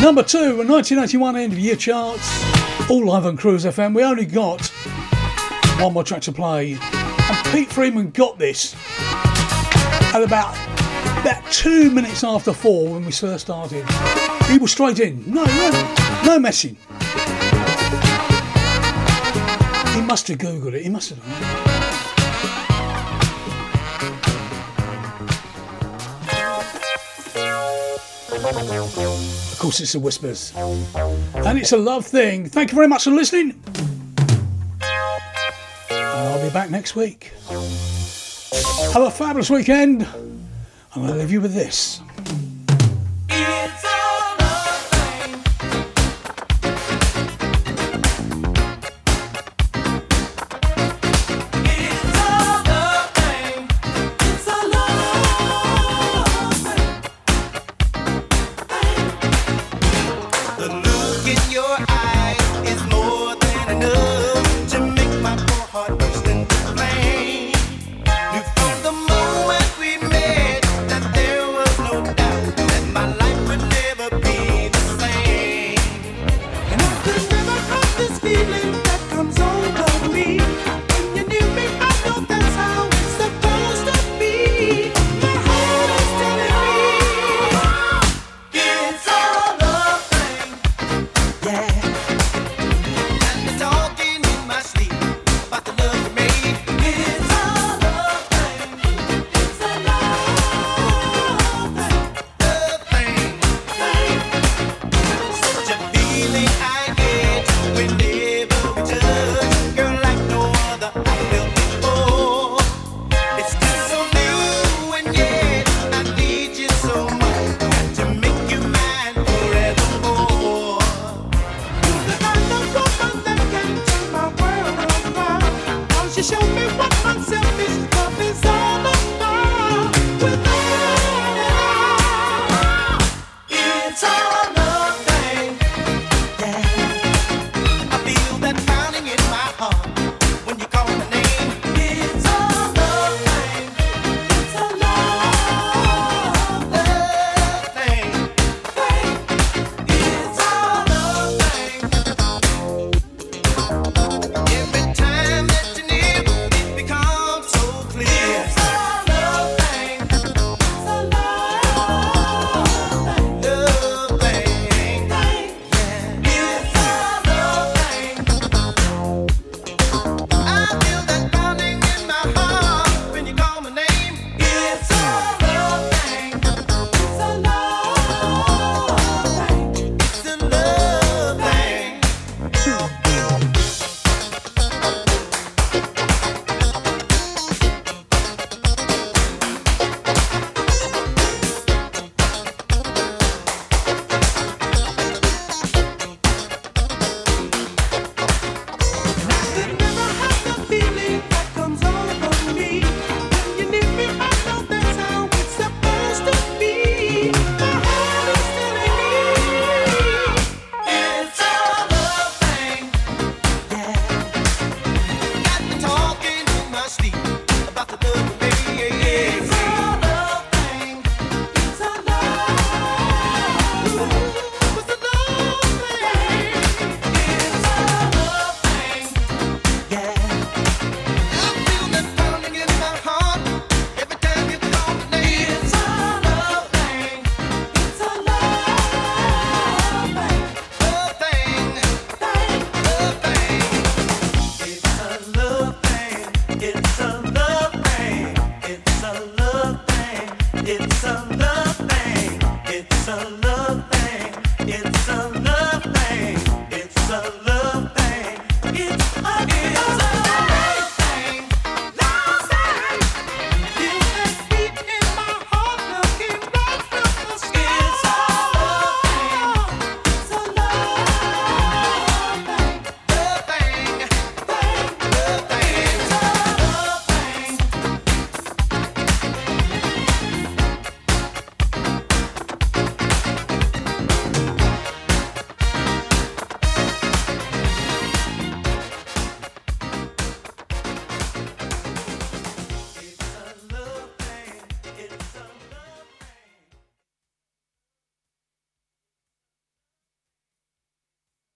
Number two, a 1991 end of year charts. All live on Cruise FM. We only got one more track to play. And Pete Freeman got this at about, about two minutes after four when we first started. He was straight in. No, no, no messing. He must have Googled it. He must have done it. course, it's the Whispers. And it's a love thing. Thank you very much for listening. I'll be back next week. Have a fabulous weekend. I'm going to leave you with this.